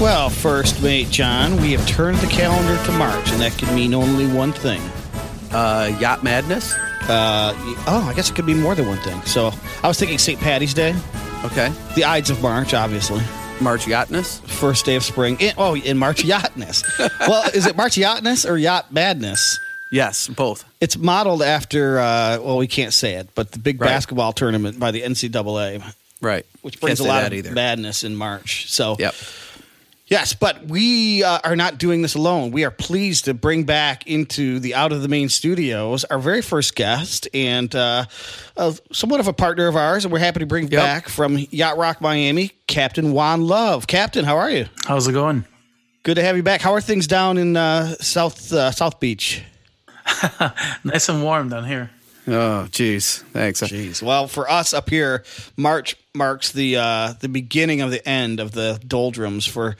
Well, first mate John, we have turned the calendar to March, and that could mean only one thing. Uh, Yacht Madness. Uh, oh, I guess it could be more than one thing. So I was thinking St. Patty's Day, Okay. the Ides of March, obviously. March Yachtness. First day of spring. In, oh, in March Yachtness. well, is it March Yachtness or Yacht Madness? Yes, both. It's modeled after, uh, well, we can't say it, but the big Right. basketball tournament by the NCAA, Right. which brings a lot of either. madness in March. So, Yep. Yes, but we uh, are not doing this alone. We are pleased to bring back into the Out of the Main Studios our very first guest and uh, uh, somewhat of a partner of ours, and we're happy to bring Yep. back from Yacht Rock Miami, Captain Juan Love. Captain, how are you? How's it going? Good to have you back. How are things down in uh, South uh, South Beach? Nice and warm down here. Oh, jeez. Thanks. Jeez. Well, for us up here, March marks the uh, the beginning of the end of the doldrums for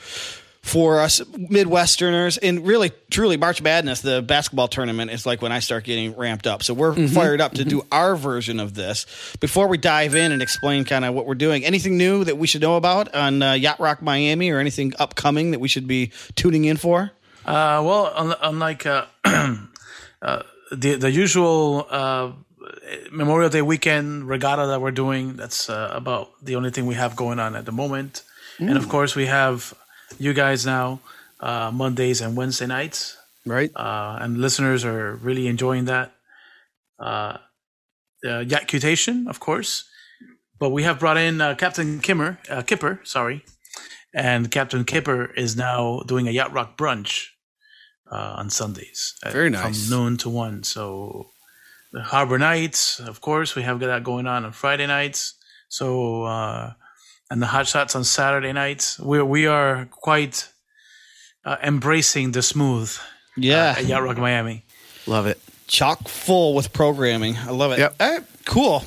for us Midwesterners, and really, truly, March Madness, the basketball tournament, is like when I start getting ramped up. So we're fired up to do our version of this. Before we dive in and explain kind of what we're doing, anything new that we should know about on uh, Yacht Rock Miami, or anything upcoming that we should be tuning in for? Uh, well, unlike uh, uh, the the usual uh, Memorial Day weekend regatta that we're doing, that's uh, about the only thing we have going on at the moment. And of course, we have you guys now uh, Mondays and Wednesday nights, Right. uh, and listeners are really enjoying that. Uh, uh, Yacutation, of course, but we have brought in uh, Captain Kimmer, uh, Kipper, sorry, and Captain Kipper is now doing a yacht rock brunch uh, on Sundays. at- Very nice. From noon to one. So the Harbor Nights, of course, we have that going on on Friday nights. So uh, and the Hot Shots on Saturday nights. We we are quite uh, embracing the smooth Yeah, at Yacht Rock Miami. Love it. chock full with programming. I love it. Yep. Right, cool.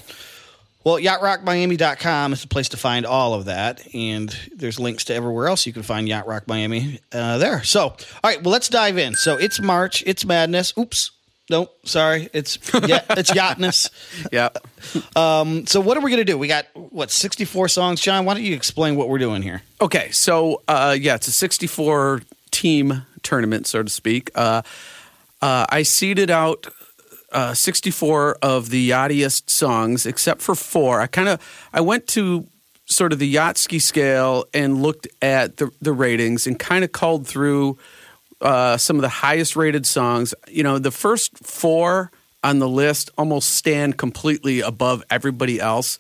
Well, yachtrockmiami.com is the place to find all of that. And there's links to everywhere else you can find Yacht Rock Miami uh, there. So, all right, well, let's dive in. So it's March, it's madness. Oops. No, sorry. It's yeah, it's yachtness. Yep. So what are we gonna do? We got what, 64 songs, John? Why don't you explain what we're doing here? Okay, so uh, yeah, it's a 64 team tournament, so to speak. Uh, uh, I seeded out uh, 64 of the yachtiest songs, except for four. I kind of I went to sort of the Yachtski scale and looked at the the ratings and kind of called through uh, some of the highest rated songs. You know, the first four on the list almost stand completely above everybody else.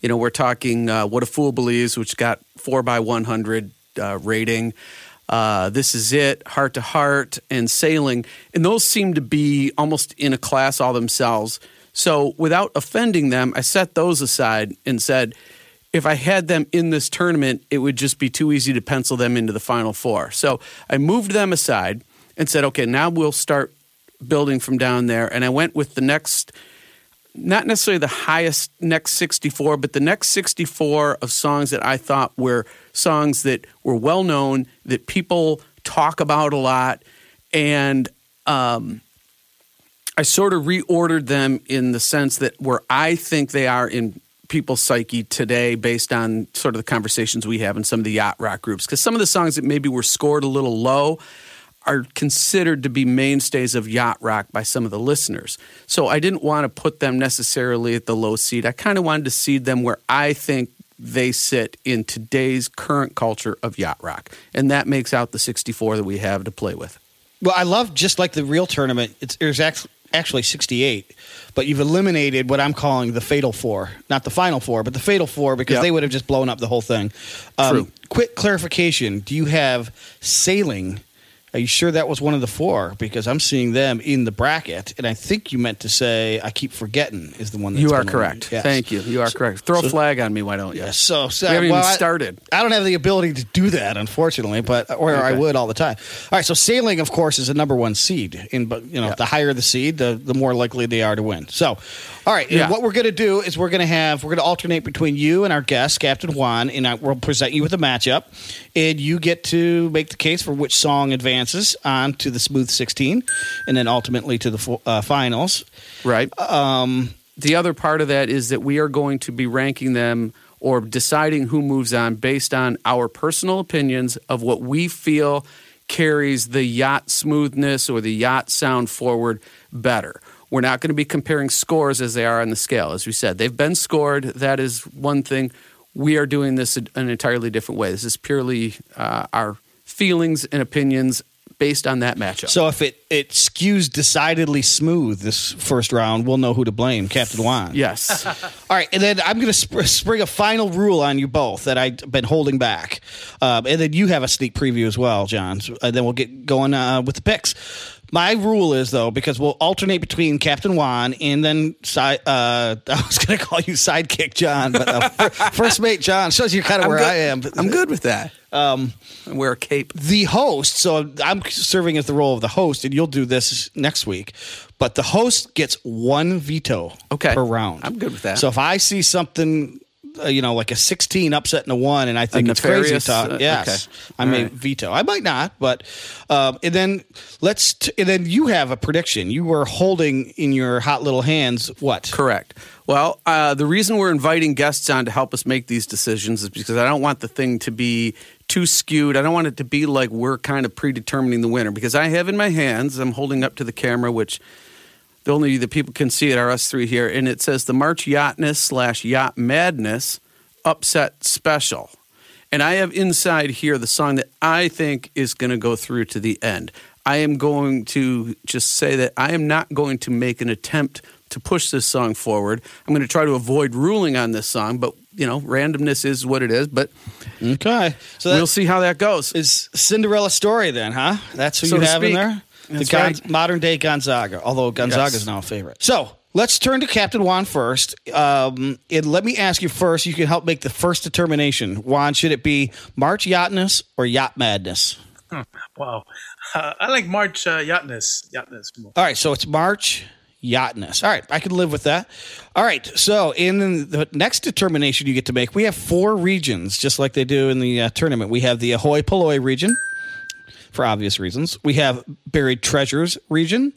You know, we're talking uh, "What a Fool Believes," which got four by one hundred uh, rating. Uh, this is it, heart to heart, and sailing, and those seem to be almost in a class all themselves. So, without offending them, I set those aside and said, if I had them in this tournament, it would just be too easy to pencil them into the final four. So I moved them aside and said, okay, now we'll start building from down there. And I went with the next, not necessarily the highest next 64, but the next 64 of songs that I thought were songs that were well known, that people talk about a lot. And um, I sort of reordered them in the sense that where I think they are in people's psyche today based on sort of the conversations we have in some of the yacht rock groups. Because some of the songs that maybe were scored a little low are considered to be mainstays of yacht rock by some of the listeners. So I didn't want to put them necessarily at the low seed. I kind of wanted to seed them where I think they sit in today's current culture of yacht rock. And that makes out the 64 that we have to play with. Well, I love just like the real tournament. It's there's act- actually 68, but you've eliminated what I'm calling the fatal four, not the final four, but the fatal four because Yep. they would have just blown up the whole thing. Um, True. Quick clarification: Do you have sailing? Are you sure that was one of the four? Because I'm seeing them in the bracket, and I think you meant to say I keep forgetting is the one. That's You are correct. Yes. Thank you. You are correct. Throw a flag on me, why don't you? Yes. So, so We haven't well, even I- started. I don't have the ability to do that, unfortunately, but or I would all the time. All right, so sailing, of course, is a number one seed, and but you know Yeah. the higher the seed, the the more likely they are to win. So, all right, Yeah. what we're going to do is we're going to have we're going to alternate between you and our guest, Captain Juan, and I, we'll present you with a matchup, and you get to make the case for which song advances on to the Smooth 16, and then ultimately to the uh, finals. Right. Um, the other part of that is that we are going to be ranking them or deciding who moves on based on our personal opinions of what we feel carries the yacht smoothness or the yacht sound forward better. We're not going to be comparing scores as they are on the scale. As we said, they've been scored. That is one thing. We are doing this an entirely different way. This is purely uh, our feelings and opinions based on that matchup. So if it, it skews decidedly smooth this first round, we'll know who to blame, Captain Juan. yes. All right, and then I'm going to sp- spring a final rule on you both that I've been holding back, um, and then you have a sneak preview as well, John. And then we'll get going uh, with the picks. My rule is though because we'll alternate between Captain Juan and then side. Uh, I was going to call you sidekick John, but uh, first mate John shows you kind of where good. I am. I'm good with that. Um, I wear a cape. the host, so I'm serving as the role of the host, and you'll do this next week. But the host gets one veto Okay. per round. I'm good with that. So if I see something, uh, you know, like a 16 upsetting a one, and I think it's crazy talk, uh, yes, okay. I may right. veto. I might not, but um, and then let's t- and then you have a prediction. You were holding in your hot little hands what? Correct. Well, uh, the reason we're inviting guests on to help us make these decisions is because I don't want the thing to be too skewed. I don't want it to be like we're kind of predetermining the winner because I have in my hands, I'm holding up to the camera, which the only the people can see it are us three here, and it says the March Yachtness slash Yacht Madness Upset Special. And I have inside here the song that I think is going to go through to the end. I am going to just say that I am not going to make an attempt to push this song forward. I'm going to try to avoid ruling on this song, but you know, randomness is what it is. But Okay, so that we'll see how that goes. is Cinderella story then, huh? That's who So you to have in there. That's the Gon- modern day Gonzaga, although Gonzaga is Yes. now a favorite. So let's turn to Captain Juan first. Um, and let me ask you first. You can help make the first determination. Juan, should it be March Yachtness or Yacht Madness? Wow. Uh, I like March uh, Yachtness. Yachtness. All right, so it's March Yachtness. All right, I can live with that. All right, so in the next determination you get to make, we have four regions, just like they do in the uh, tournament. We have the Ahoy Polloi region, for obvious reasons. We have Buried Treasures region.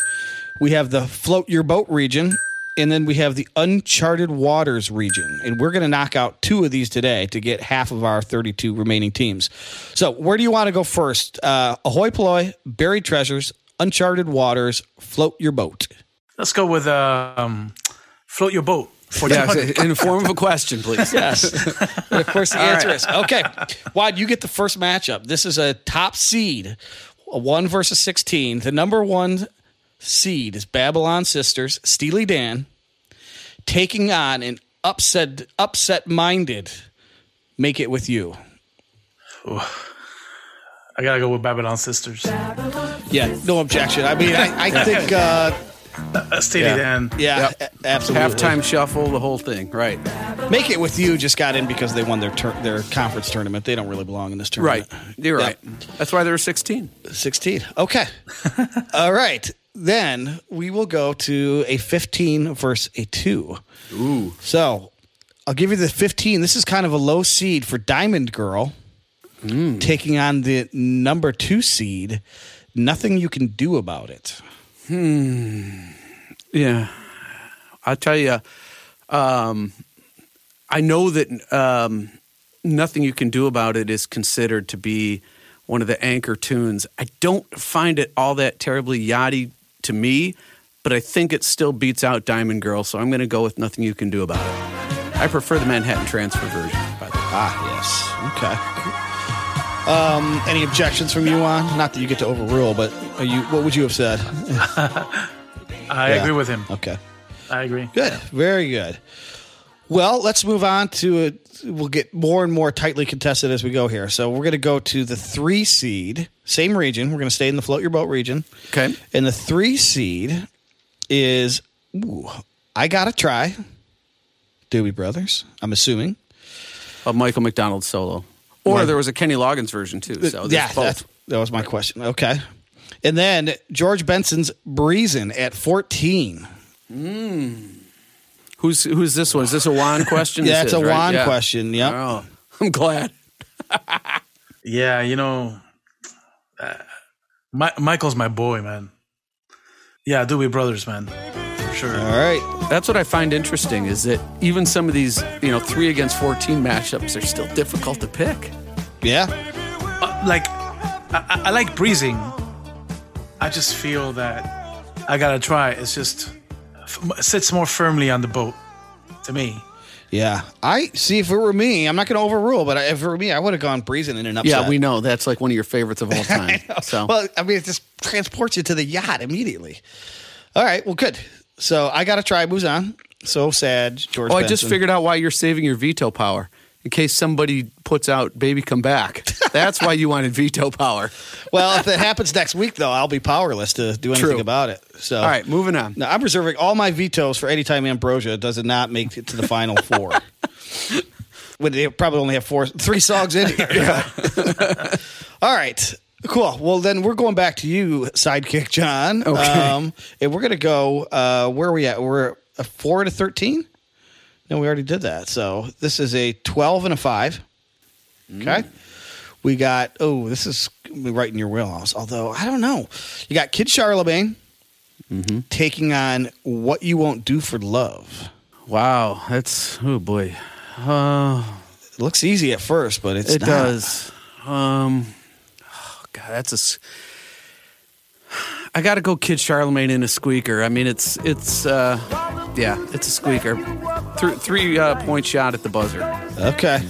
We have the Float Your Boat region. And then we have the Uncharted Waters region. And we're going to knock out two of these today to get half of our 32 remaining teams. So, where do you want to go first? Uh, Ahoy Polloi, Buried Treasures, Uncharted Waters, Float Your Boat. Let's go with um, Float Your Boat. For yeah, 200. in the form of a question, please. Yes. but of course, the answer is okay. Wad, you get the first matchup. This is a top seed, a one versus 16. The number one seed is Babylon Sisters, Steely Dan, taking on an upset, upset minded Make It With You. I gotta go with Babylon Sisters. Yeah, no objection. I mean, I, I think, uh, Uh, Steely yeah, Dan. yeah, Yep. a- absolutely. Halftime shuffle, the whole thing. Right. Make It With You just got in because they won their tur- their conference tournament. They don't really belong in this tournament, Right. tournament. You're Yeah. right. That's why there were 16. 16. Okay. All right. Then we will go to a 15 versus a 2. Ooh. So I'll give you the 15. This is kind of a low seed for Diamond Girl taking on the number two seed. Nothing you can do about it. Yeah. I'll tell you, um, I know that um, nothing you can do about it is considered to be one of the anchor tunes. I don't find it all that terribly yachty to me, but I think it still beats out Diamond Girl, so I'm going to go with Nothing You Can Do About It. I prefer the Manhattan Transfer version, by the way. Ah, yes. Okay. Um, any objections from you on? Not that you get to overrule, but are you? What would you have said? I Yeah. agree with him. Okay. I agree. Good. Very good. Well, let's move on to it. We'll get more and more tightly contested as we go here. So we're going to go to the three seed, same region. We're going to stay in the float your boat region. Okay. And the three seed is, ooh, I got to try. Doobie Brothers, I'm assuming. A Michael McDonald solo. Or Right. there was a Kenny Loggins version, too. So yeah, both. that's, that was my question. Okay. And then George Benson's Breezin' at 14. Who's who's this one? Is this a Juan question? Yeah, This it's a is, right? Juan Yeah. question. Yep. Oh, I'm glad. Yeah, you know, uh, Mi- Michael's my boy, man. Yeah, Doobie Brothers, man. For sure. All right. That's what I find interesting is that even some of these, you know, three against 14 matchups are still difficult to pick. Yeah. Uh, like, I, I, I like breezing. I just feel that I gotta try. It's just f- sits more firmly on the boat to me. Yeah. I see. If it were me, I'm not going to overrule, but if it were me, I would have gone breezing in an upset. Yeah, we know that's like one of your favorites of all time. so Well, I mean, it just transports you to the yacht immediately. All right. Well, good. So I got to try. Moves on. So sad, George. Oh, I just Benson. figured out why you're saving your veto power. In case somebody puts out "Baby Come Back," that's why you wanted veto power. Well, if it happens next week, though, I'll be powerless to do anything True. about it. So, All right, moving on. Now, I'm reserving all my vetoes for anytime Ambrosia does it not make it to the final four. when they probably only have four, three songs in here. all right. Cool. Well, then we're going back to you, sidekick John. Okay. Um, and we're going to go, uh, where are we at? We're a four to 13? No, we already did that. So this is a 12 and a five. Okay. We got, oh, this is right in your wheelhouse. Although, I don't know. You got Kid Charlemagne taking on What You Won't Do for Love. Wow, that's oh boy, uh, It looks easy at first, but it's it not. does. Um, God, that's a. I got to go, Kid Charlemagne in a squeaker. I mean, it's it's uh, yeah, it's a squeaker. Three, three uh, point shot at the buzzer. Okay.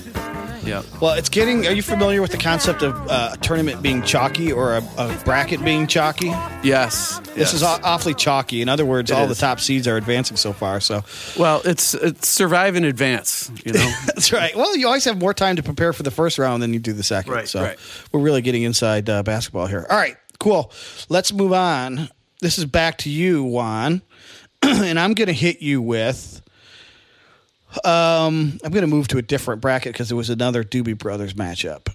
Yeah. Well, it's getting. Are you familiar with the concept of uh, a tournament being chalky or a, a bracket being chalky? Yes. This is aw- awfully chalky. In other words, It all the top seeds are advancing so far. So Well, it's it's survive in advance. You know. that's right. Well, you always have more time to prepare for the first round than you do the second. Right, so right. we're really getting inside uh, basketball here. All right, cool. Let's move on. This is back to you, Juan, and I'm going to hit you with. Um, I'm going to move to a different bracket because there was another Doobie Brothers matchup.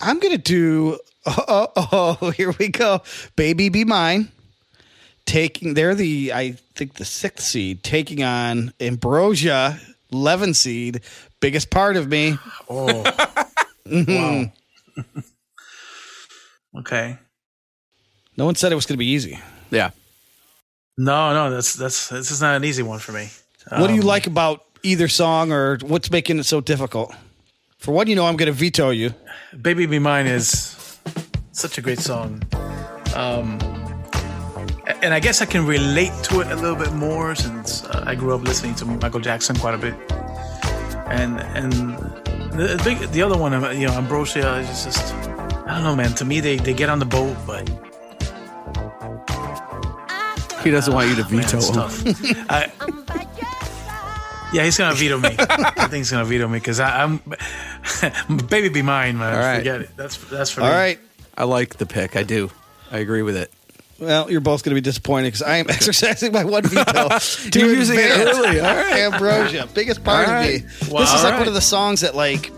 I'm going to do. Oh, oh, oh, here we go. Baby Be Mine. Taking, they're the, I think, the sixth seed, taking on Ambrosia, 11 seed, biggest part of me. Oh, wow. okay. No one said it was going to be easy. yeah. No, no, that's that's this is not an easy one for me. what do you Um, like about either song or what's making it so difficult? For one, you know, I'm going to veto you. Baby Be Mine is such a great song. Um, and I guess I can relate to it a little bit more since uh, I grew up listening to Michael Jackson quite a bit. And and the the big the other one, you know, Ambrosia is just I don't know, man. To me, they they get on the boat, but He doesn't want you to veto it's him. I, yeah, he's gonna veto me. I think he's gonna veto me because I'm Baby Be Mine, man. All right. Forget it. That's that's for All me. right. I like the pick. I do. I agree with it. Well, you're both going to be disappointed because I am exercising my one veto. to You're using it early. All right. Ambrosia, biggest part All of me. Well, this is like right. one of the songs that, like,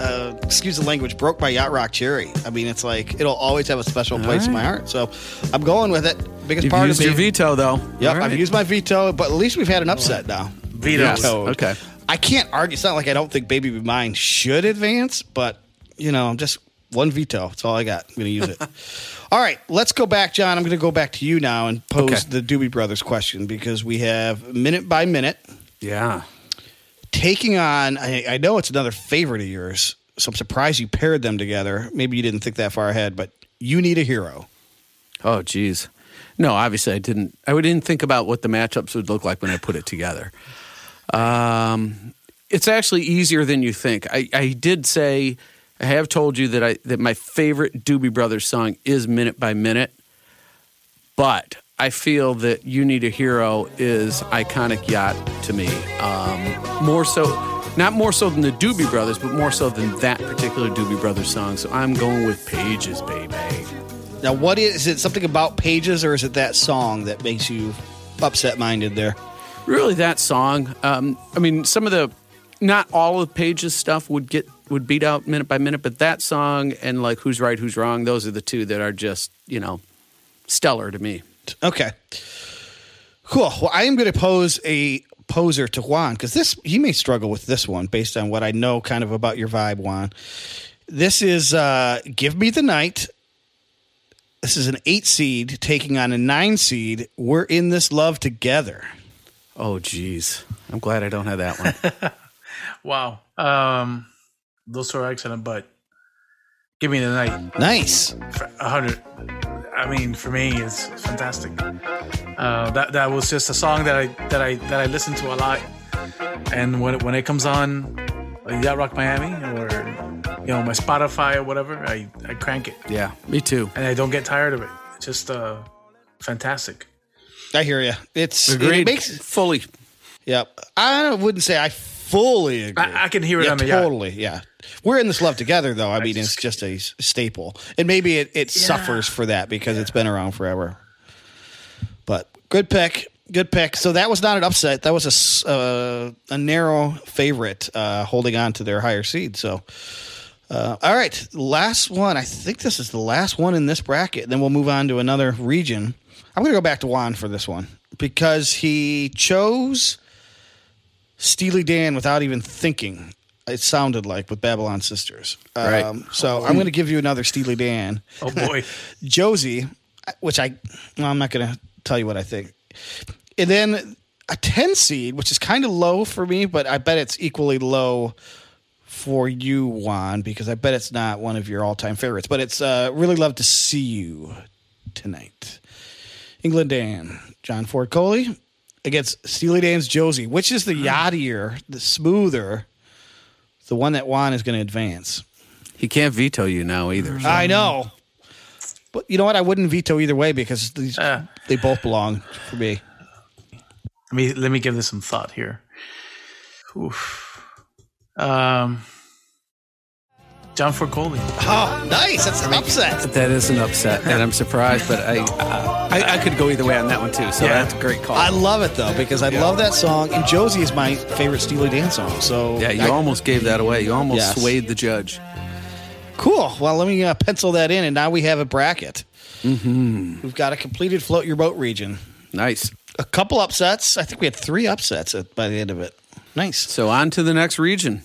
uh, excuse the language, broke my yacht rock cherry. I mean, it's like it'll always have a special place in my heart. So I'm going with it. Biggest You've part used of me. your veto, though. Yep, All right. I've used my veto, but at least we've had an upset now. Veto. Yes. Vetoed. Okay. I can't argue. It's not like I don't think Baby Be Mine should advance, but you know, I'm just one veto. That's all I got. I'm going to use it. all right, let's go back, John. I'm going to go back to you now and pose Okay. the Doobie Brothers question because we have minute by minute Yeah. taking on. I, I know it's another favorite of yours, so I'm surprised you paired them together. Maybe you didn't think that far ahead, but you need a hero. Oh, geez. No, obviously I didn't. I didn't think about what the matchups would look like when I put it together. Um, it's actually easier than you think. I, I did say, I have told you that I that my favorite Doobie Brothers song is Minute by Minute, but I feel that "You Need a Hero" is iconic yacht to me. Um, more so, not more so than the Doobie Brothers, but more so than that particular Doobie Brothers song. So I'm going with Pages, baby. Now, what is, is it? Something about Pages, or is it that song that makes you upset minded there? Really that song um, i mean some of the not all of page's stuff would get would beat out minute by minute but that song and like who's right who's wrong those are the two that are just you know stellar to me Okay. Cool. Well, I am going to pose a poser to Juan because this he may struggle with this one based on what I know kind of about your vibe, Juan. This is uh, "Give Me the Night" This is an eight seed taking on a nine seed. We're in this love together. Oh, geez. I'm glad I don't have that one. Wow. Um, those two are excellent, but give me the night. Nice. A hundred. I mean, for me, it's fantastic. Uh, that that was just a song that I that I that I listened to a lot, and when it, when it comes on, like Yacht Rock Miami or you know my Spotify or whatever, I I crank it yeah, me too. and I don't get tired of it. It's just uh, fantastic. I hear you. It's it Agreed. makes Fully. Yep. I wouldn't say I fully agree. I, I can hear it yeah, on the yacht. totally. Yeah. We're in this love together, though. I, mean, it's just a staple, and maybe it, it suffers for that because it's been around forever. But good pick, good pick. So that was not an upset. That was a s- uh, a narrow favorite, uh, holding on to their higher seed. So. Uh, all right, last one. I think this is the last one in this bracket. Then we'll move on to another region. I'm going to go back to Juan for this one because he chose Steely Dan without even thinking. It sounded like with Babylon Sisters. Right. Um, so I'm going to give you another Steely Dan. Oh boy, Josie, which I, well, I'm not going to tell you what I think. And then a 10 seed, which is kind of low for me, but I bet it's equally low for you, Juan, because I bet it's not one of your all time favorites. But it's uh, really love to see you tonight. England Dan, John Ford Coley against Steely Dan's Josie. Which is the yachtier, the smoother, the one that Juan is going to advance? He can't veto you now either. so- I know. But you know what? I wouldn't veto either way because these Uh. they both belong for me. let me let me give this some thought here. Oof. Um, John Ford Coley. Oh, nice! That's an upset. That is an upset, and I'm surprised, but I, I I could go either way on that one too. So Yeah. that's a great call. I love it though because I love that song, and Josie is my favorite Steely Dan song. So yeah, you I- almost gave that away. You almost Yes. swayed the judge. cool. Well, let me uh, pencil that in, and now we have a bracket. Mm-hmm. We've got a completed float your boat region. Nice. A couple upsets. I think we had three upsets at, by the end of it. Nice. So on to the next region.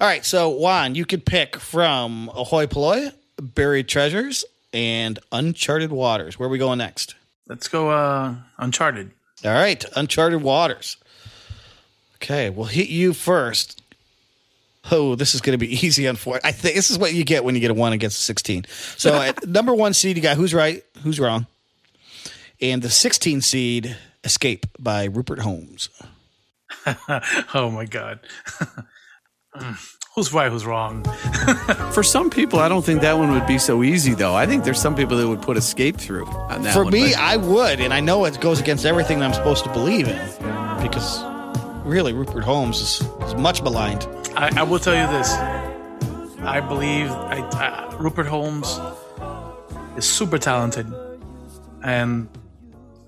All right, so Juan, you could pick from Ahoy Polloi, Buried Treasures, and Uncharted Waters. Where are we going next? Let's go. Uh, Uncharted. All right, Uncharted Waters. Okay, we'll hit you first. Oh, this is going to be easy. Unfortunately, I think this is what you get when you get a one against a sixteen. So at number one seed, you got who's right, who's wrong, and the sixteen seed, Escape by Rupert Holmes. Oh my god. Who's right? Who's wrong? For some people, I don't think that one would be so easy, though. I think there's some people that would put escape through on that For one, me, but- I would, and I know it goes against everything that I'm supposed to believe in, because really, Rupert Holmes is, is much maligned. I, I will tell you this. I believe I, I, Rupert Holmes is super talented, and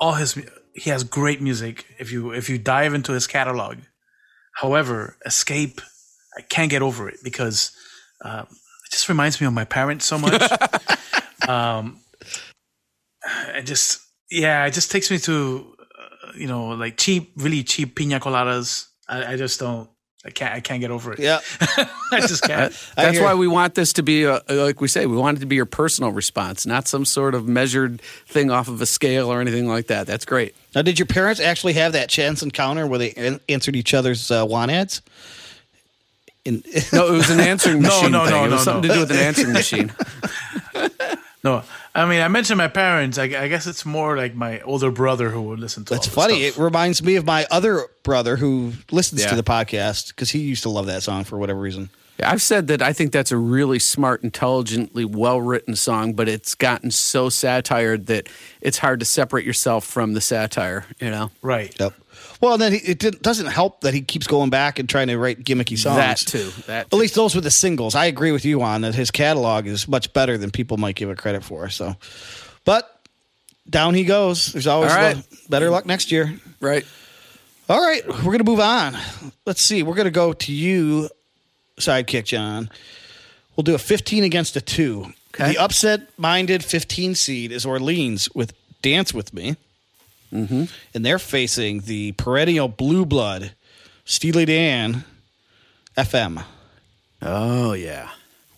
all his he has great music. If you if you dive into his catalog, however, Escape, I can't get over it because um, it just reminds me of my parents so much. um, it just yeah, it just takes me to uh, you know like cheap, really cheap pina coladas. I, I just don't. I can't. I can't get over it. Yeah. I just can't. I That's hear- why we want this to be, a, like we say, we want it to be your personal response, not some sort of measured thing off of a scale or anything like that. That's great. Now, did your parents actually have that chance encounter where they an- answered each other's uh, want ads? In, No, it was an answering machine no, thing. no, it was no, something no. to do with an answering machine. No, I mean, I mentioned my parents. I, I guess it's more like my older brother who would listen to. that's all this funny. It reminds me of my other brother who listens Yeah. to the podcast because he used to love that song for whatever reason. Yeah, I've said that I think that's a really smart, intelligently well written song, but it's gotten so satired that it's hard to separate yourself from the satire, you know? Right. Yep. Well, then he, it doesn't help that he keeps going back and trying to write gimmicky songs. That too. That At least those were the singles. I agree with you on that. His catalog is much better than people might give it credit for. So, but down he goes. There's always right. lu- better luck next year. Right. All right, we're gonna move on. Let's see. We're gonna go to you, sidekick John. We'll do a 15 against a two. Okay. The upset-minded 15 seed is Orleans with "Dance with Me," mm-hmm. and they're facing the perennial blue blood Steely Dan FM. Oh yeah.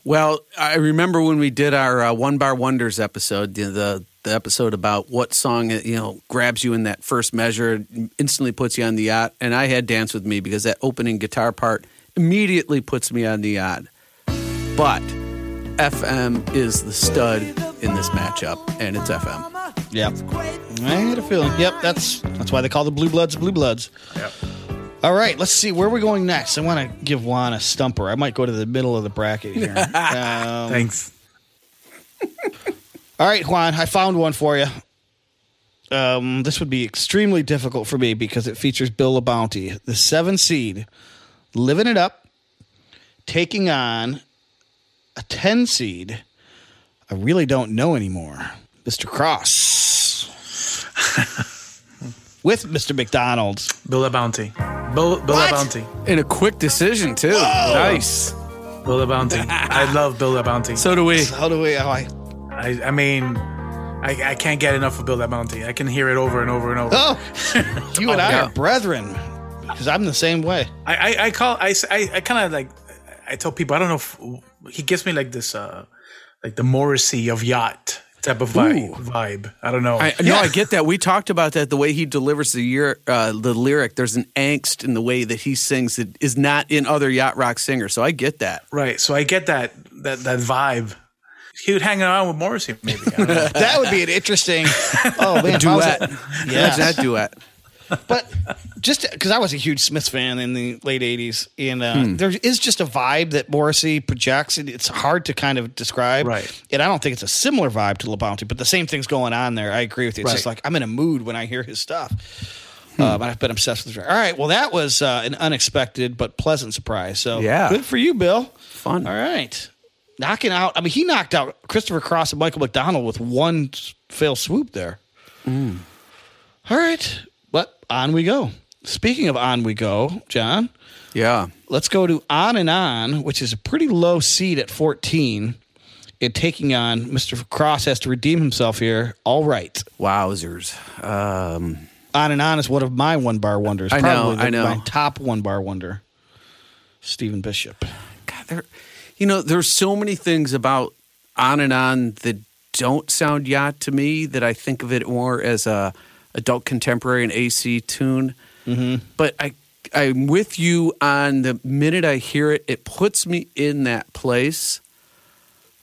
Well, I remember when we did our uh, One Bar Wonders episode, the, the episode about what song uh, you know grabs you in that first measure, instantly puts you on the yacht, and I had "Dance with Me" because that opening guitar part immediately puts me on the yacht. But FM is the stud in this matchup, and it's FM. Yep. I had a feeling. Yep, that's that's why they call the Blue Bloods Blue Bloods. Yep. All right, let's see where we're going next. I want to give Juan a stumper. I might go to the middle of the bracket here. um, Thanks. all right, Juan, I found one for you. Um, this would be extremely difficult for me because it features Bill LaBounty, the seven seed, living it up, taking on a ten seed. I really don't know anymore, Mister Cross, with Mister McDonald's. Bill LaBounty. Bill, Bill What? Bounty. In a quick decision too. Nice. Bill LaBounty. I love Bill LaBounty. So do we. How do we? How I? I, I mean, I, I can't get enough of Bill LaBounty. I can hear it over and over and over. Oh, you and I yeah. are brethren. Because I'm the same way. I, I, call I call I, s- I, I kind of like I tell people I don't know if he gives me like this uh like the Morrissey of yacht type of vibe. vibe. I don't know. I, No, I get that. We talked about that. The way he delivers the year, uh, the lyric, there's an angst in the way that he sings that is not in other yacht rock singers. So I get that. right. So I get that that that vibe. He would hang around with Morrissey maybe. I don't know. That would be an interesting. Oh man, if Duet. a- Imagine Yeah, that duet. But just because I was a huge Smiths fan in the late '80s, and uh, Hmm. there is just a vibe that Morrissey projects. and It's hard to kind of describe, Right. And I don't think it's a similar vibe to LaBounty, but the same thing's going on there. I agree with you. It's just like I'm in a mood when I hear his stuff. Hmm. Um, I've been obsessed with. It. All right, well, that was uh, an unexpected but pleasant surprise. So Yeah. good for you, Bill. Fun. All right. Knocking out, I mean, he knocked out Christopher Cross and Michael McDonald with one fail swoop there. Mm. All right. But on we go. Speaking of on we go, John, Yeah. let's go to On and On, which is a pretty low seed at 14. And taking on Mr. Cross has to redeem himself here. All right. Wowzers. Um, On and On is one of my one bar wonders. I know, Probably I know. My top one bar wonder, Stephen Bishop. God, there, you know, there's so many things about on and on that don't sound yacht to me. That I think of it more as a adult contemporary and AC tune. Mm-hmm. But I, I'm with you on the minute I hear it, it puts me in that place.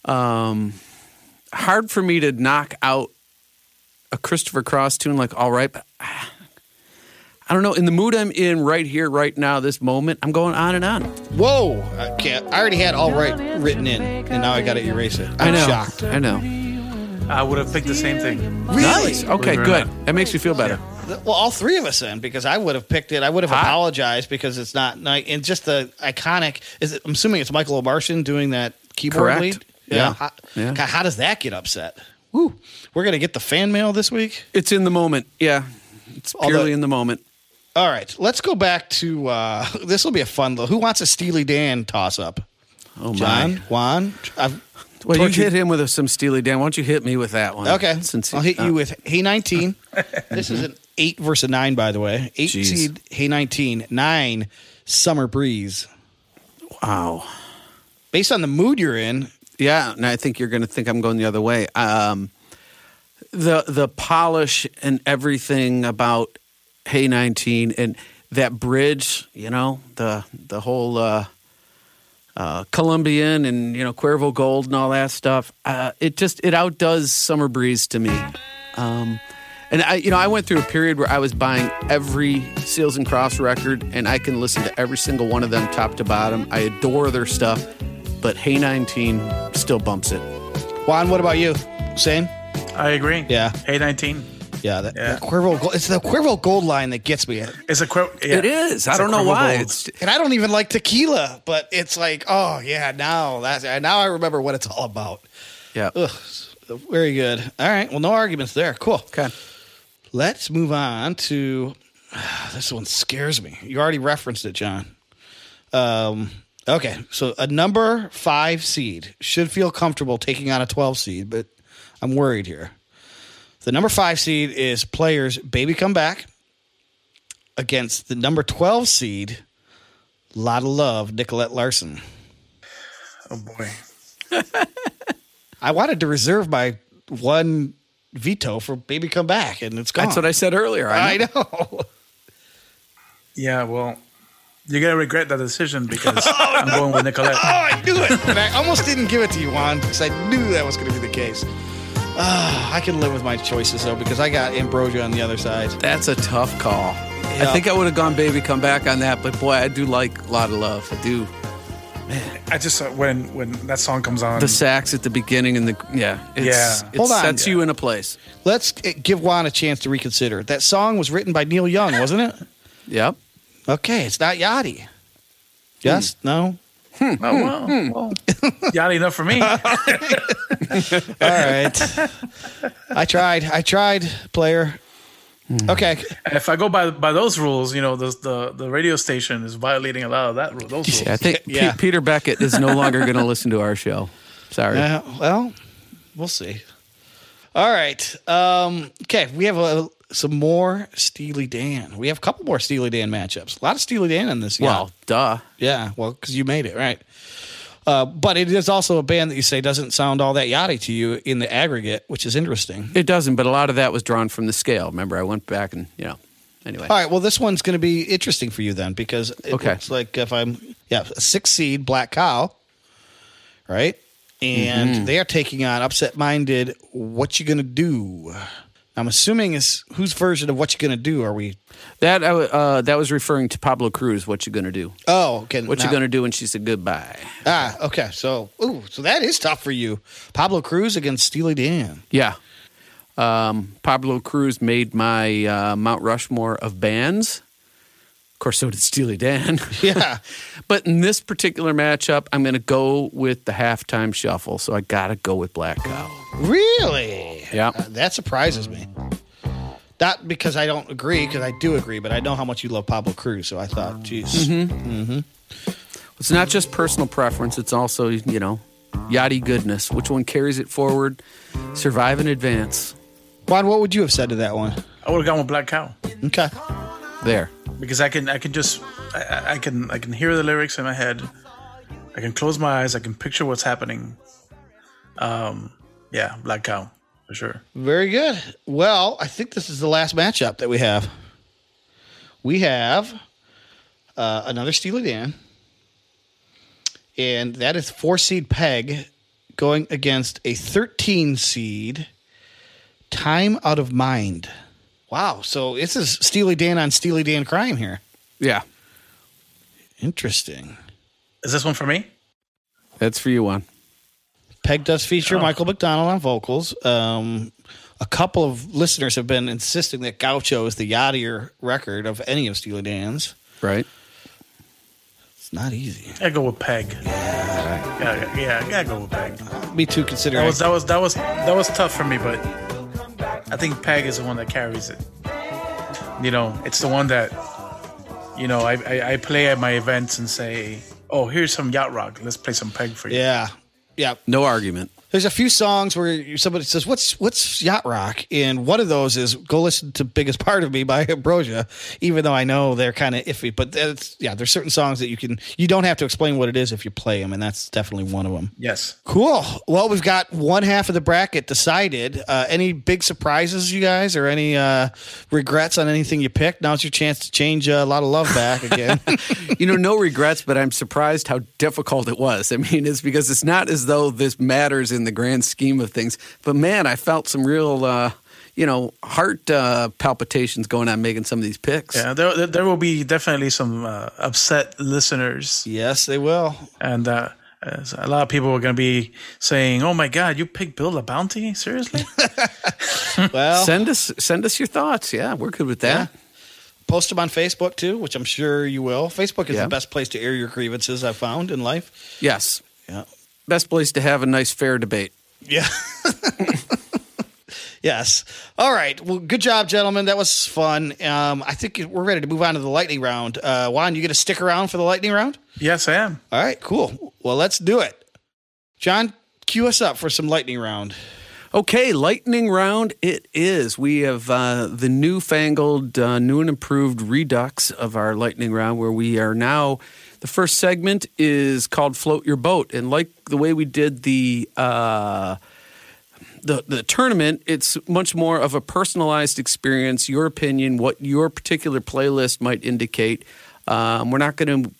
Um, hard for me to knock out a Christopher Cross tune like "All Right," but ah, I don't know. In the mood I'm in right here, right now, this moment, I'm going on and on. Whoa! I can't. I already had all right written in, and now I got to erase it. I'm I know. shocked. I know. I would have picked the same thing. Nice. Okay, Believe it or good. not. That makes me feel better. Well, all three of us then, because I would have picked it. I would have Hot. apologized because it's not nice. And just the iconic. Is it? I'm assuming it's Michael Omartian doing that keyboard Correct. lead. Yeah. How, Yeah. God, how does that get upset? Woo! We're gonna get the fan mail this week. It's in the moment. Yeah. It's Although- purely in the moment. All right, let's go back to. uh This will be a fun little. Who wants a Steely Dan toss up? Oh, John, my. Juan. I've Well, you hit him with some Steely Dan. Why don't you hit me with that one? Okay, Since I'll hit uh, you with Hey 19. this is an eight versus nine, by the way. Eight Jeez. seed Hey 19, nine Summer Breeze. Wow. Based on the mood you're in, Yeah, and I think you're going to think I'm going the other way. Um, the the polish and everything about Hey 19 and that bridge, you know, the the whole uh, uh, Colombian and you know Cuervo Gold and all that stuff. Uh, it just it outdoes Summer Breeze to me. Um, And I, you know, I went through a period where I was buying every Seals and Crofts record, and I can listen to every single one of them top to bottom. I adore their stuff, but Hey 19 still bumps it. Juan, what about you? Same? I agree. Yeah. Hey nineteen. Yeah, that, Yeah. that Cuervo Gold, it's the Cuervo Gold line that gets me. It's a quir- yeah. It is. I It's a don't know Cuervo why. Gold. It's And I don't even like tequila, but it's like, oh yeah, now that's now I remember what it's all about. yeah. Ugh, very good. All right, well, no arguments there. Cool. Okay. Let's move on to this one. Scares me. You already referenced it, John. Um. Okay, so a number five seed should feel comfortable taking on a twelve seed, but I'm worried here. The number five seed is players Baby Come Back against the number 12 seed, Lot of Love, Nicolette Larson. Oh boy. I wanted to reserve my one veto for Baby Come Back, and it's gone. That's what I said earlier. I I know. know. Yeah. Well, you're gonna regret that decision because oh, I'm going with Nicolette. Oh, I knew it. And I almost didn't give it to you, Juan, because I knew that was going to be the case. Ah, I can live with my choices, though, because I got Ambrosia on the other side. That's a tough call. Yeah. I think I would have gone baby come back on that, but boy, I do like a lot of love. I do. I just uh, when when that song comes on, The sax at the beginning and the yeah, it's, Yeah. it Hold on. sets you in a place. Let's eh, give Juan a chance to reconsider. That song was written by Neil Young, wasn't it? Yep. Okay, it's not Yachty. Yes? No? Oh well, well yada enough for me. All right. I tried. I tried, player. Okay. if I go by by those rules, you know, the the, the radio station is violating a lot of that rule. Those rules. I think Yeah. Pe- Peter Beckett is no longer going to listen to our show. Sorry. Uh, well, we'll see. All right. Um, okay, we have a, some more Steely Dan. We have a couple more Steely Dan matchups. A lot of Steely Dan in this. Well, duh. yeah. Well, because you made it right. Uh, but it is also a band that you say doesn't sound all that yachty to you in the aggregate, which is interesting. It doesn't, but a lot of that was drawn from the scale. Remember, I went back and you know. Anyway, All right. Well, this one's going to be interesting for you then because it Okay. looks like if I'm yeah a six seed Black Cow, right? And Mm-hmm. they are taking on upset minded. What you gonna do? I'm assuming is whose version of what you're gonna do are we? that uh, that was referring to Pablo Cruise. What you going to do? Oh, okay. What you now- going to do when she said goodbye? Ah, okay. So, ooh, so that is tough for you. Pablo Cruise against Steely Dan. Yeah. Um, Pablo Cruise made my uh, Mount Rushmore of bands. Of course, so did Steely Dan. Yeah. but in this particular matchup, I'm going to go with the halftime shuffle. So I got to go with Black Cow. really? Yeah. Uh, that surprises me. Not because I don't agree, because I do agree, but I know how much you love Pablo Cruise, so I thought, geez. Mm-hmm. It's not just personal preference, it's also, you know, yachty goodness. Which one carries it forward? Survive in advance. Juan, what would you have said to that one? I would have gone with Black Cow Okay. There. because I can I can just I- I, I can I can hear the lyrics in my head. I can close my eyes. I can picture what's happening. Um, yeah, Black Cow for sure. Very good. Well, I think this is the last matchup that we have. We have uh, another Steely Dan, and that is four seed Peg going against a 13 seed Time Out of Mind. Wow. So this is Steely Dan on Steely Dan crime here. Yeah. Interesting. Is this one for me? That's for you, one. Peg does feature Michael McDonald on vocals. Um, a couple of listeners have been insisting that Gaucho is the yachtier record of any of Steely Dan's. Right? It's not easy. I go with Peg. Yeah, yeah, yeah, I gotta go with Peg. Me too, considering That was that was that was that was tough for me, but I think Peg is the one that carries it. You know, it's the one that you know I, I, I play at my events and say, "Oh, here's some yacht rock. Let's play some Peg for you." yeah, yeah. No argument. There's a few songs where somebody says, "What's what's yacht rock?" and one of those is "Go Listen to Biggest Part of Me" by Ambrosia. Even though I know they're kind of iffy, but that's yeah. There's certain songs that you can you don't have to explain what it is if you play them, and that's definitely one of them. Yes. Cool. Well, we've got one half of the bracket decided. Uh, any big surprises, you guys, or any uh, regrets on anything you picked? Now's your chance to change uh, a lot of love back again. you know, no regrets, but I'm surprised how difficult it was. I mean, it's because it's not as though this matters in the grand scheme of things. But man, I felt some real, uh, you know, heart uh, palpitations going on making some of these picks. Yeah, there, there- there will be definitely some uh, upset listeners, Yes, they will. and uh, a lot of people are going to be saying, "Oh my God, you picked Bill LaBounty? Seriously?" Well, Send us send us your thoughts. Yeah, we're good with that. post them on Facebook too, which I'm sure you will. Facebook is Yeah. the best place to air your grievances I've found in life. Yes. Yeah. Best place to have a nice fair debate. Yeah. yes. All right. Well, good job, gentlemen. That was fun. Um, I think we're ready to move on to the lightning round. Uh, Juan, you going to stick around for the lightning round? yes, I am. All right. Cool. Well, let's do it. John, cue us up for some lightning round. Okay, lightning round it is. We have uh, the newfangled, uh, new and improved redux of our lightning round, where we are now. The first segment is called "Float Your Boat," and like the way we did the uh, the the tournament, it's much more of a personalized experience. Your opinion, what your particular playlist might indicate. Um, we're not going to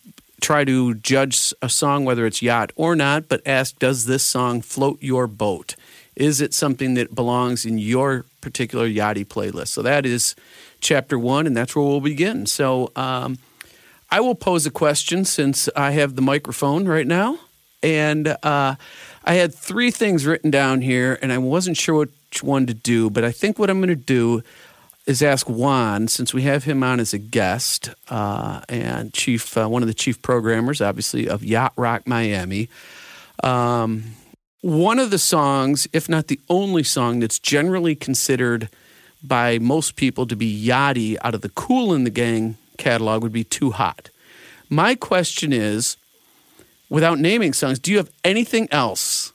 try to judge a song whether it's yacht or not, but ask, does this song float your boat? Is it something that belongs in your particular yachty playlist? So that is chapter one, and that's where we'll begin. So um, I will pose a question since I have the microphone right now. And uh, I had three things written down here, and I wasn't sure which one to do, but I think what I'm going to do is ask Juan, since we have him on as a guest uh, and chief, uh, one of the chief programmers, obviously, of Yacht Rock Miami. Um, one of the songs, if not the only song, that's generally considered by most people to be yachty out of the Kool & the Gang catalog would be Too Hot. My question is, without naming songs, do you have anything else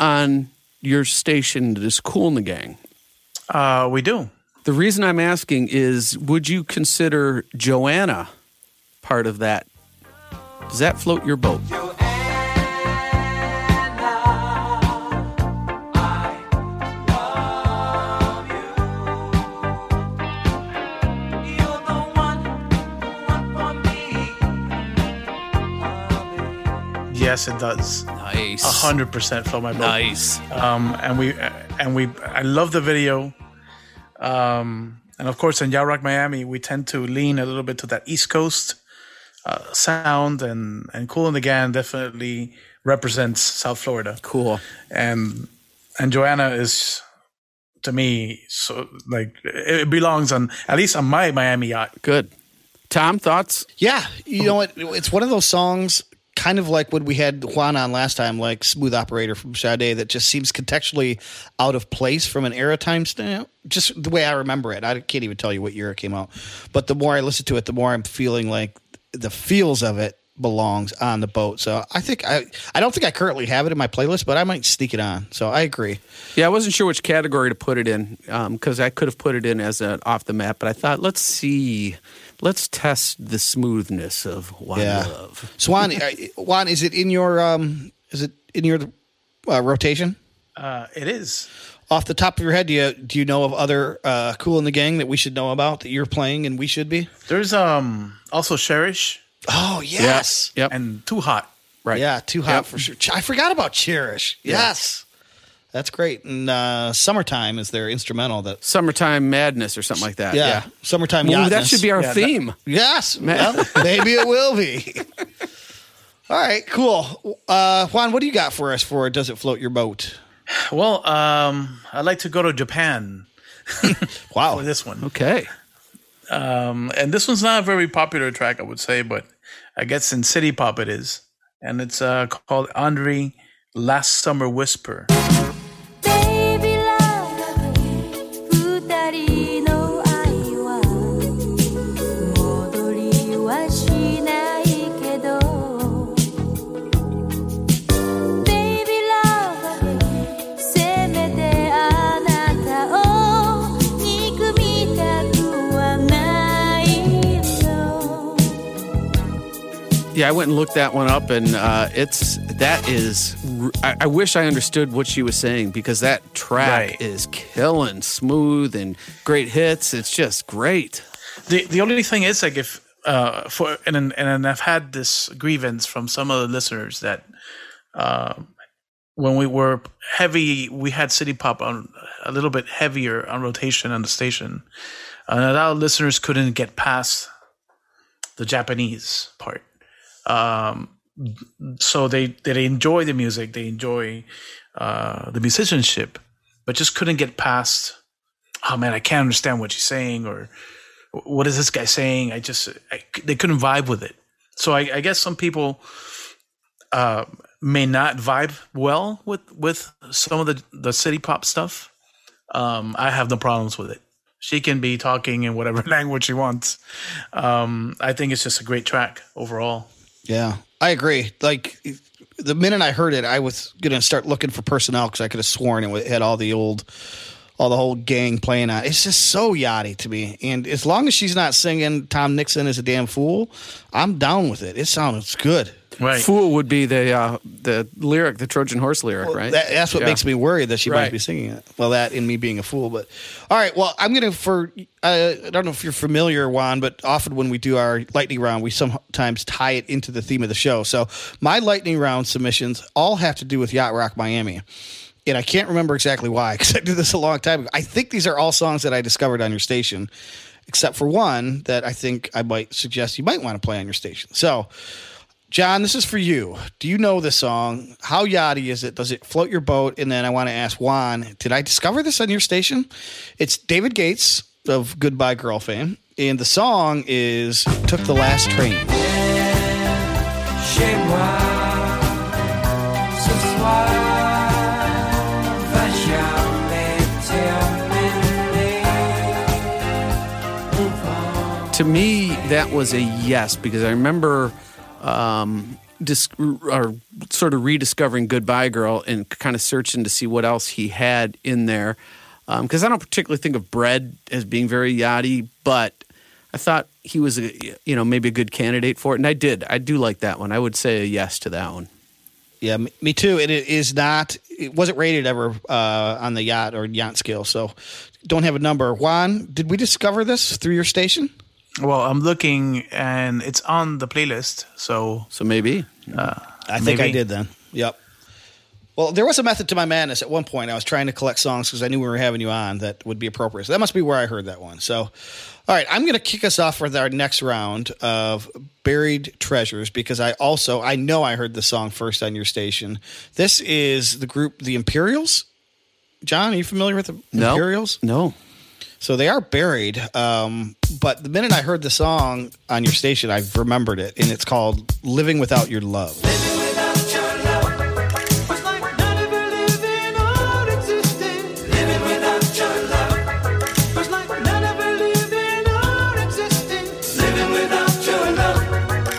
on your station that is Kool & the Gang? Uh, we do. The reason I'm asking is would you consider Joanna part of that? Does that float your boat? Yes, it does. Nice. A hundred percent float my boat. Nice. um, and we and we I love the video. Um, and of course, in Yacht Rock Miami, we tend to lean a little bit to that East Coast uh, sound, and and Kool & the Gang definitely represents South Florida. Cool. And and Joanna is to me so like it belongs on at least on my Miami yacht. Good. Tom, thoughts? Yeah, you know what? It's one of those songs, kind of like when we had Juan on last time, like "Smooth Operator" from Sade, that just seems contextually out of place from an era time stamp. Just the way I remember it, I can't even tell you what year it came out. But the more I listen to it, the more I'm feeling like the feels of it belongs on the boat. So I think I, I don't think I currently have it in my playlist, but I might sneak it on. So I agree. Yeah, I wasn't sure which category to put it in um, because I could have put it in as an off the map, but I thought let's see, let's test the smoothness of One Yeah. Love. Swan, uh, Juan, is it in your um, is it in your uh, rotation? Uh, it is. Off the top of your head, do you do you know of other uh, Kool & the Gang that we should know about that you're playing and we should be? There's um also Cherish Oh yes, Yep. and Too Hot. right. yeah, too hot Yep. for sure. I forgot about Cherish. Yes, that's great. And uh, summertime is their instrumental. That Summertime Madness or something like that. yeah, Yeah. summertime. Ooh, that should be our Yeah, that- theme. yes. Well, maybe it will be. All right, cool. Uh, Juan, what do you got for us for Does It Float Your Boat? Well, um, I'd like to go to Japan Wow. for this one. okay. Um, and this one's not a very popular track, I would say, but I guess in City Pop it is. And it's uh, called Anri Last Summer Whisper. Yeah, I went and looked that one up, and uh, it's that is. I wish I understood what she was saying because that track Right. is killing, smooth and great hits. It's just great. The the only thing is like if uh for and and, and I've had this grievance from some of the listeners that um when we were heavy, we had City Pop on a little bit heavier on rotation on the station, and a lot of listeners couldn't get past the Japanese part. Um, so they they enjoy the music, they enjoy uh, the musicianship, but just couldn't get past. Oh man, I can't understand what she's saying, or what is this guy saying? I just I, they couldn't vibe with it. So I, I guess some people uh, may not vibe well with with some of the the city pop stuff. Um, I have no problems with it. She can be talking in whatever language she wants. Um, I think it's just a great track overall. Yeah, I agree. Like the minute I heard it, I was gonna start looking for personnel because I could have sworn it had all the old, all the whole gang playing on. It's just so yachty to me. And as long as she's not singing "Tom Nixon is a damn fool," I'm down with it. It sounds good. Right. Fool would be the uh, the lyric, the Trojan horse lyric, right? That, that's what Yeah. makes me worried that she might be singing it. Well, that and me being a fool. But all right, well, I'm gonna for uh, I don't know if you're familiar, Juan, but often when we do our lightning round, we sometimes tie it into the theme of the show. So my lightning round submissions all have to do with Yacht Rock Miami. And I can't remember exactly why because I did this a long time ago. I think these are all songs that I discovered on your station, except for one that I think I might suggest you might want to play on your station. So, John, this is for you. Do you know this song? How yachty is it? Does it float your boat? And then I want to ask Juan, did I discover this on your station? It's David Gates of Goodbye Girl fame. And the song is Took the Last Train. Chez moi, ce soir va jamais terminer. to me, that was a yes because I remember um, dis- or sort of rediscovering Goodbye Girl and kind of searching to see what else he had in there. Because I don't particularly think of Bread as being very yachty, but I thought he was, a, you know, maybe a good candidate for it, and I did. I do like that one. I would say a yes to that one. Yeah, me, me too. And it is not, it wasn't rated ever uh, on the yacht or yacht scale. So don't have a number. Juan, did we discover this through your station? Well, I'm looking and it's on the playlist. So So maybe. Uh, I think I did then. Yep. Well, there was a method to my madness. At one point, I was trying to collect songs because I knew we were having you on that would be appropriate. So that must be where I heard that one. So, all right, I'm going to kick us off with our next round of buried treasures because I also I know I heard the song first on your station. This is the group The Imperials. John, are you familiar with the No. Imperials? No. So they are buried. Um, but the minute I heard the song on your station, I remembered it, and it's called "Living Without Your Love." Living without your love was like not even living or existing. Living without your love was like not even living or existing. Living without your love,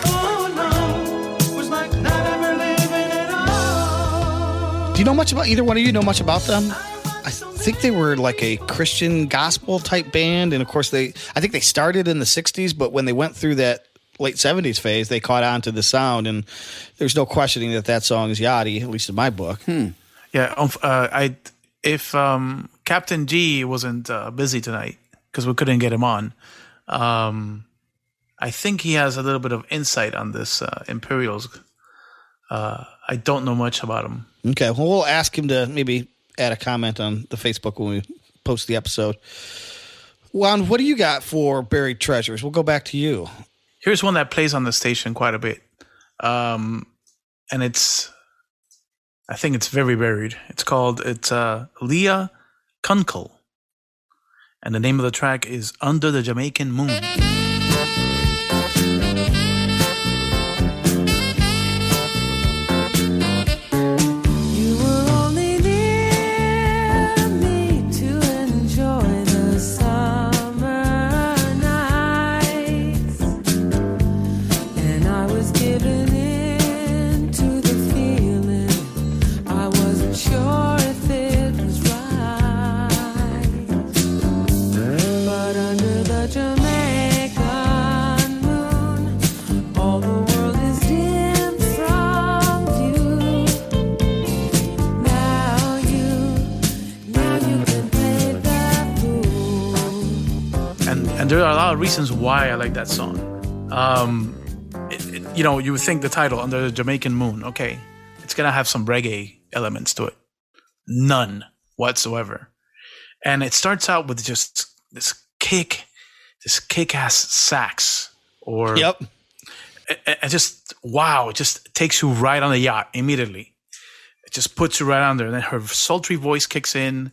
oh no, was like not ever living at all. Do you know much about either one of you? Know much about them? I think they were like a Christian gospel type band, and of course they. I think they started in the '60s, but when they went through that late '70s phase, they caught on to the sound, and there's no questioning that that song is yachty, at least in my book. yeah, um, uh, I if um, Captain G wasn't uh, busy tonight because we couldn't get him on, um, I think he has a little bit of insight on this uh, Imperials. Uh, I don't know much about him. Okay, well we'll ask him to maybe add a comment on the Facebook when we post the episode. Juan, what do you got for buried treasures? We'll go back to you. Here's one that plays on the station quite a bit. Um, and it's, I think it's very buried. It's called, it's uh, Leah Kunkel. And the name of the track is Under the Jamaican Moon. There are a lot of reasons why I like that song. Um, it, it- you know, you would think the title "Under the Jamaican Moon," okay, it's gonna have some reggae elements to it. None whatsoever. And it starts out with just this kick, this kick ass sax or Yep. it, it just wow, it just takes you right on the yacht immediately. It just puts you right on there, and then her sultry voice kicks in,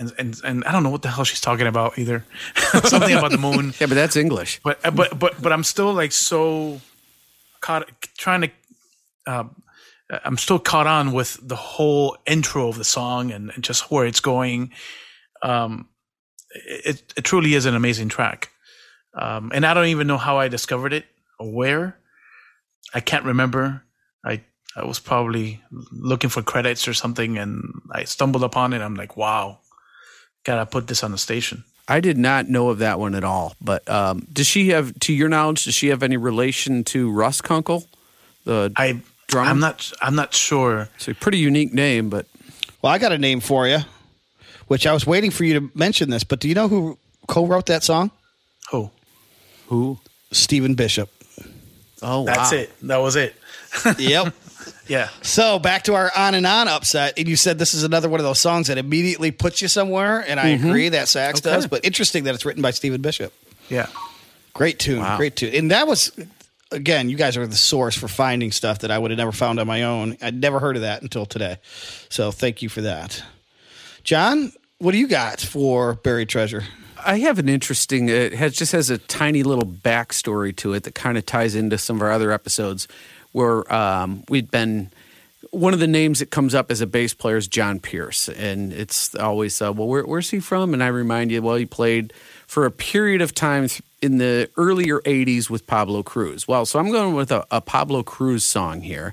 and and and I don't know what the hell she's talking about either. Something about the moon, Yeah, but that's English. but but but but I'm still like so caught trying to. Uh, I'm still caught on with the whole intro of the song and, and just where it's going. Um, it, it truly is an amazing track. Um, and I don't even know how I discovered it or where. I can't remember. I I was probably looking for credits or something, and I stumbled upon it. I'm like, wow, gotta put this on the station. I did not know of that one at all. But um, does she have, to your knowledge, does she have any relation to Russ Kunkel? The I Drummer? I'm not I'm not sure. it's a pretty unique name, but Well, I got a name for you, which I was waiting for you to mention this, but do you know who co-wrote that song? Oh, who? Stephen Bishop. Oh, that's wow. it. That was it. Yep. Yeah. so back to our on and on upset, and you said this is another one of those songs that immediately puts you somewhere, and I mm-hmm. agree that sax Okay. does, but interesting that it's written by Stephen Bishop. Yeah. Great tune, Wow. great tune, and that was again, you guys are the source for finding stuff that I would have never found on my own. I'd never heard of that until today, so thank you for that, John. What do you got for buried treasure? I have an interesting. It has just has a tiny little backstory to it that kind of ties into some of our other episodes, where um, we'd been. One of the names that comes up as a bass player is John Pierce, and it's always uh, well, where, where's he from? And I remind you, well, he played for a period of time in the earlier '80s with Pablo Cruise. Well, so I'm going with a, a Pablo Cruise song here.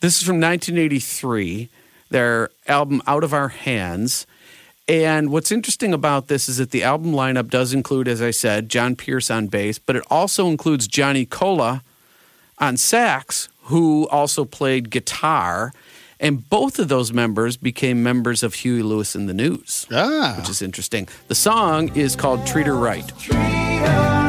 This is from 1983, their album "Out of Our Hands." And what's interesting about this is that the album lineup does include, as I said, John Pierce on bass, but it also includes Johnny Colla on sax, who also played guitar. And both of those members became members of Huey Lewis and the News, Ah, which is interesting. The song is called Treat Her Right. Treat her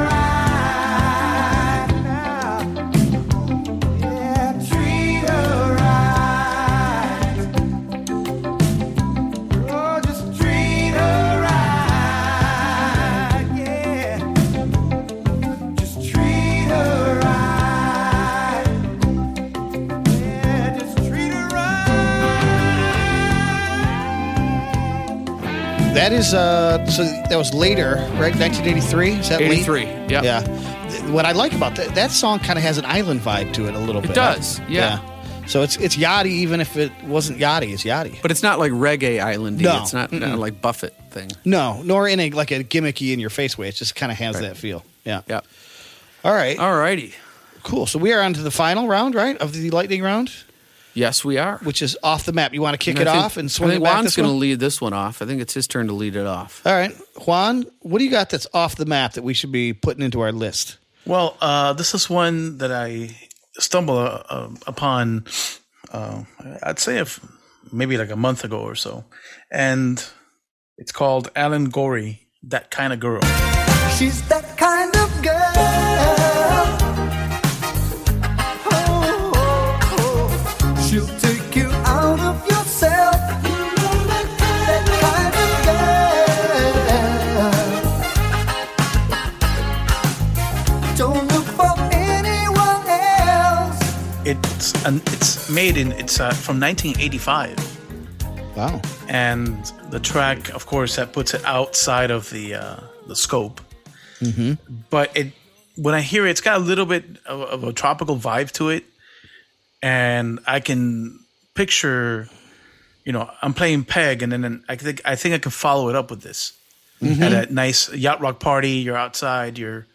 that is uh, so that was later, right? 1983. Is that 83, yep. Yeah. What I like about that that song kind of has an island vibe to it a little bit. It does, yeah. So it's it's yachty, even if it wasn't yachty, it's yachty. But it's not like reggae islandy. No. It's not, not like Buffett thing. No, nor in a like a gimmicky in your face way. It just kind of has that feel. Yeah. Yep. All right. All righty. Cool. So we are on to the final round, right, of the lightning round, Yes, we are. which is off the map. You want to kick I it think- off and swing I it back Juan's going to lead this one off. I think it's his turn to lead it off. All right, Juan. What do you got that's off the map that we should be putting into our list? Well, uh, this is one that I stumbled uh, uh, upon. Uh, I'd say if maybe like a month ago or so, and it's called Alan Gorrie, that kind of girl. She's that kind of girl. It's an, it's made in it's uh, from 1985, Wow. and the track, of course, that puts it outside of the uh, the scope. But it when I hear it, it's got a little bit of, of a tropical vibe to it, and I can picture, you know, I'm playing peg, and then I think I think I can follow it up with this at a nice yacht rock party. You're outside, you're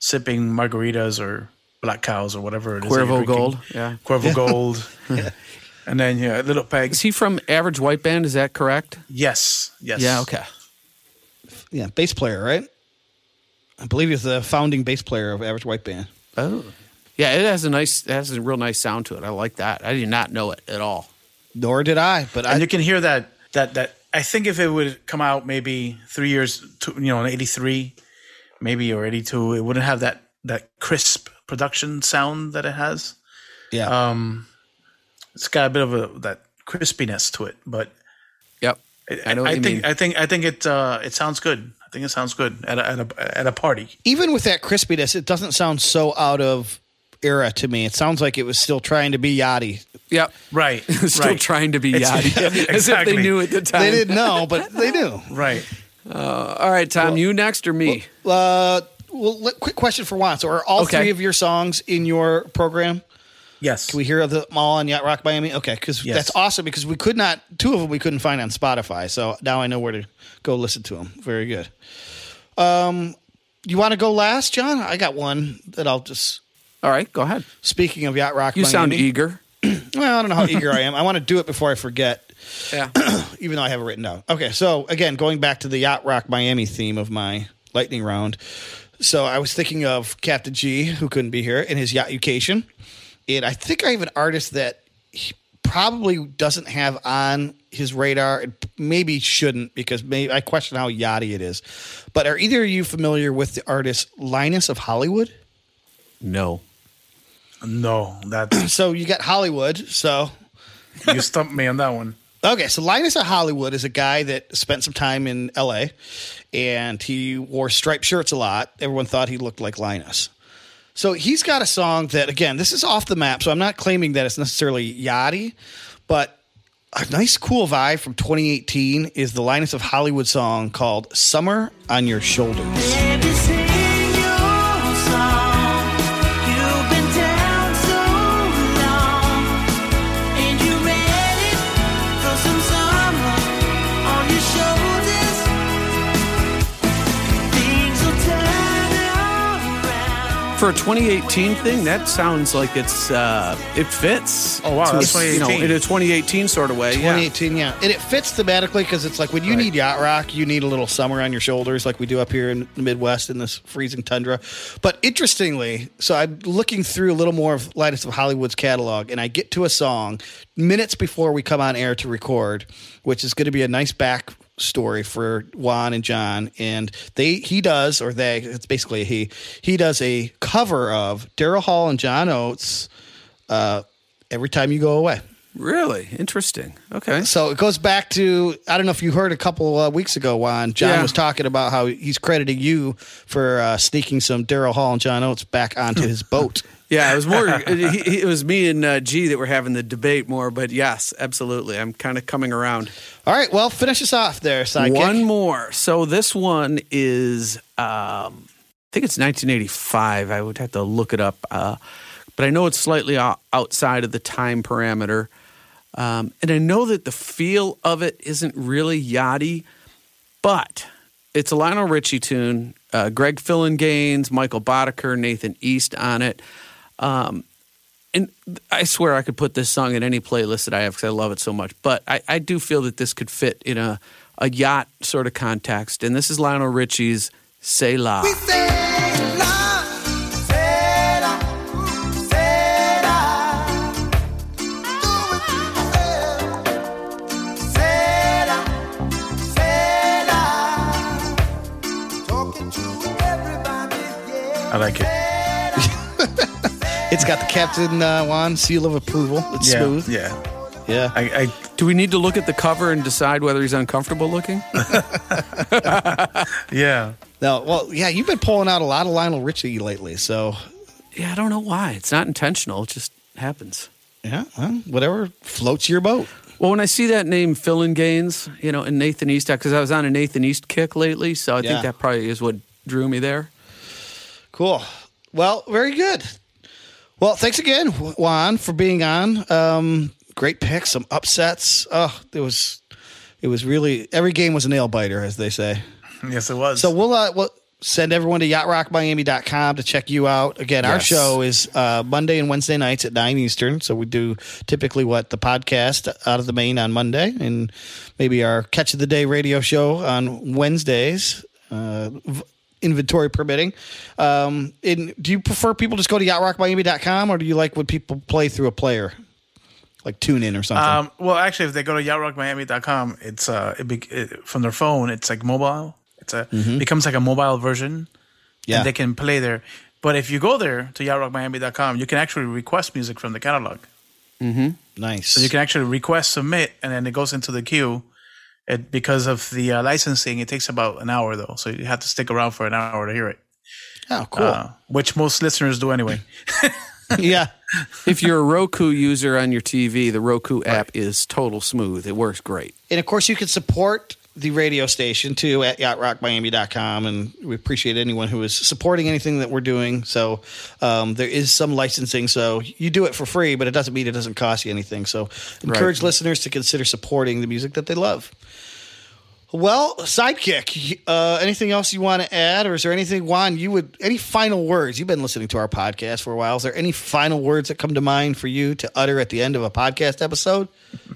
sipping margaritas or black cows or whatever it is. that you're Cuervo drinking. Gold. Yeah. Cuervo Gold, and then yeah, little peg. Is he from Average White Band? Is that correct? Yes, yes, Yeah. Okay. Yeah, bass player, right? I believe he's the founding bass player of Average White Band. Oh. Yeah, it has a nice, it has a real nice sound to it. I like that. I did not know it at all. Nor did I, but and I you can hear that that that I think if it would come out maybe three years to you know in eighty three, maybe or eighty two, it wouldn't have that that crisp production sound that it has. yeah. Um, it's got a bit of a that crispiness to it, but Yep. I know what I think mean. I think I think it uh, it sounds good. I think it sounds good at a, at a at a party. Even with that crispiness, it doesn't sound so out of era to me. It sounds like it was still trying to be yachty. yep. Right. Still right. trying to be It's- yachty. yeah, As if they knew at the time. They didn't know, but they knew. Right. All right, Tom, you next or me? Uh, well, let- quick question for Juan. So, are all Okay. three of your songs in your program? Yes. Can we hear them all on Yacht Rock Miami? Okay, because Yes. that's awesome. Because we could not, two of them we couldn't find on Spotify. So now I know where to go listen to them. Very good. Um, you want to go last, John? I got one that I'll just. All right, go ahead. Speaking of Yacht Rock, You sound Miami, eager. Well, I don't know how eager I am. I want to do it before I forget. Yeah. even though I have it written down. Okay, so again, going back to the Yacht Rock Miami theme of my lightning round. So I was thinking of Captain G, who couldn't be here, in his Yacht Education. And I think I have an artist that he probably doesn't have on his radar, and maybe shouldn't because maybe I question how yachty it is. But are either of you familiar with the artist Linus of Hollywood? No. No, that So you got Hollywood. So you stumped me on that one. Okay, so Linus of Hollywood is a guy that spent some time in LA and he wore striped shirts a lot. Everyone thought he looked like Linus. So he's got a song that, again, this is off the map, so I'm not claiming that it's necessarily yachty, but a nice, cool vibe from 2018 is the Linus of Hollywood song called Summer on Your Shoulders. For a 2018 thing, that sounds like it's uh it fits. Oh, wow, to that's a- You know, in a 2018 sort of way. Yeah. 2018, yeah. And it fits thematically because it's like when you need yacht rock, you need a little summer on your shoulders, like we do up here in the Midwest in this freezing tundra. But interestingly, so I'm looking through a little more of Linus of Hollywood's catalog, and I get to a song minutes before we come on air to record, which is going to be a nice back story for Juan and John. And they he does, or they, it's basically he, he does a cover of Daryl Hall and John Oates. Uh, every time you go away. Really interesting. Okay. So it goes back to I don't know if you heard a couple uh, weeks ago, Juan. John Yeah. was talking about how he's crediting you for uh, sneaking some Daryl Hall and John Oates back onto his boat. Yeah, it was more. it, it was me and uh, G that were having the debate more, but yes, absolutely. I'm kind of coming around. All right, well, finish us off there, sidekick. One more. So this one is, um, I think it's 1985. I would have to look it up, uh, but I know it's slightly outside of the time parameter. Um, and I know that the feel of it isn't really yachty, but it's a Lionel Richie tune. Uh, Greg Gaines, Michael Boddicker, Nathan East on it. Um, and I swear I could put this song in any playlist that I have because I love it so much. But I, I do feel that this could fit in a, a yacht sort of context. And this is Lionel Richie's Sela. I like it. It's got the Captain uh, Juan seal of approval. It's Yeah, smooth. yeah. Yeah. I, I Do we need to look at the cover and decide whether he's uncomfortable looking? yeah. no, well, yeah, you've been pulling out a lot of Lionel Richie lately, so yeah, I don't know why. It's not intentional. It just happens. yeah, well, whatever floats your boat. Well, when I see that name, Phillinganes, you know, and Nathan East, because I was on a Nathan East kick lately, so I Yeah. think that probably is what drew me there. Cool. Well, very good. Well, thanks again, Juan, for being on. Um, great pick, some upsets. Oh, it was, it was really every game was a nail biter, as they say. Yes, it was. So we'll uh, we'll send everyone to yachtrockmiami.com to check you out. Again, our show is uh, Monday and Wednesday nights at 9 Eastern. So we do typically what the podcast out of the main on Monday and maybe our catch of the day radio show on Wednesdays. Uh, Inventory permitting. Um, in, do you prefer people just go to yachtrockmiami.com or do you like when people play through a player? Like tune in or something? Um, well, actually, if they go to yachtrockmiami.com, it's uh, it, be, it from their phone. It's like mobile. It's a becomes like a mobile version, yeah. and they can play there. But if you go there to yachtrockmiami.com, you can actually request music from the catalog. Mm-hmm. Nice. So you can actually request submit, and then it goes into the queue. It because of the uh, licensing, it takes about an hour though, so you have to stick around for an hour to hear it. oh, cool. Uh, which most listeners do anyway. yeah. If you're a Roku user on your TV, the Roku app is total smooth. It works great. And of course, you can support the radio station too at yachtrockmiami.com. And we appreciate anyone who is supporting anything that we're doing. So um, there is some licensing. So you do it for free, but it doesn't mean it doesn't cost you anything. So encourage listeners to consider supporting the music that they love. Well, sidekick. Uh, anything else you want to add, or is there anything, Juan? You would any final words? You've been listening to our podcast for a while. Is there any final words that come to mind for you to utter at the end of a podcast episode?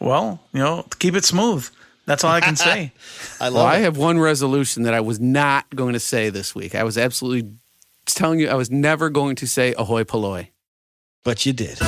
Well, you know, keep it smooth. That's all I can say. I love Well, I have one resolution that I was not going to say this week. I was absolutely telling you I was never going to say ahoy polloi. but you did.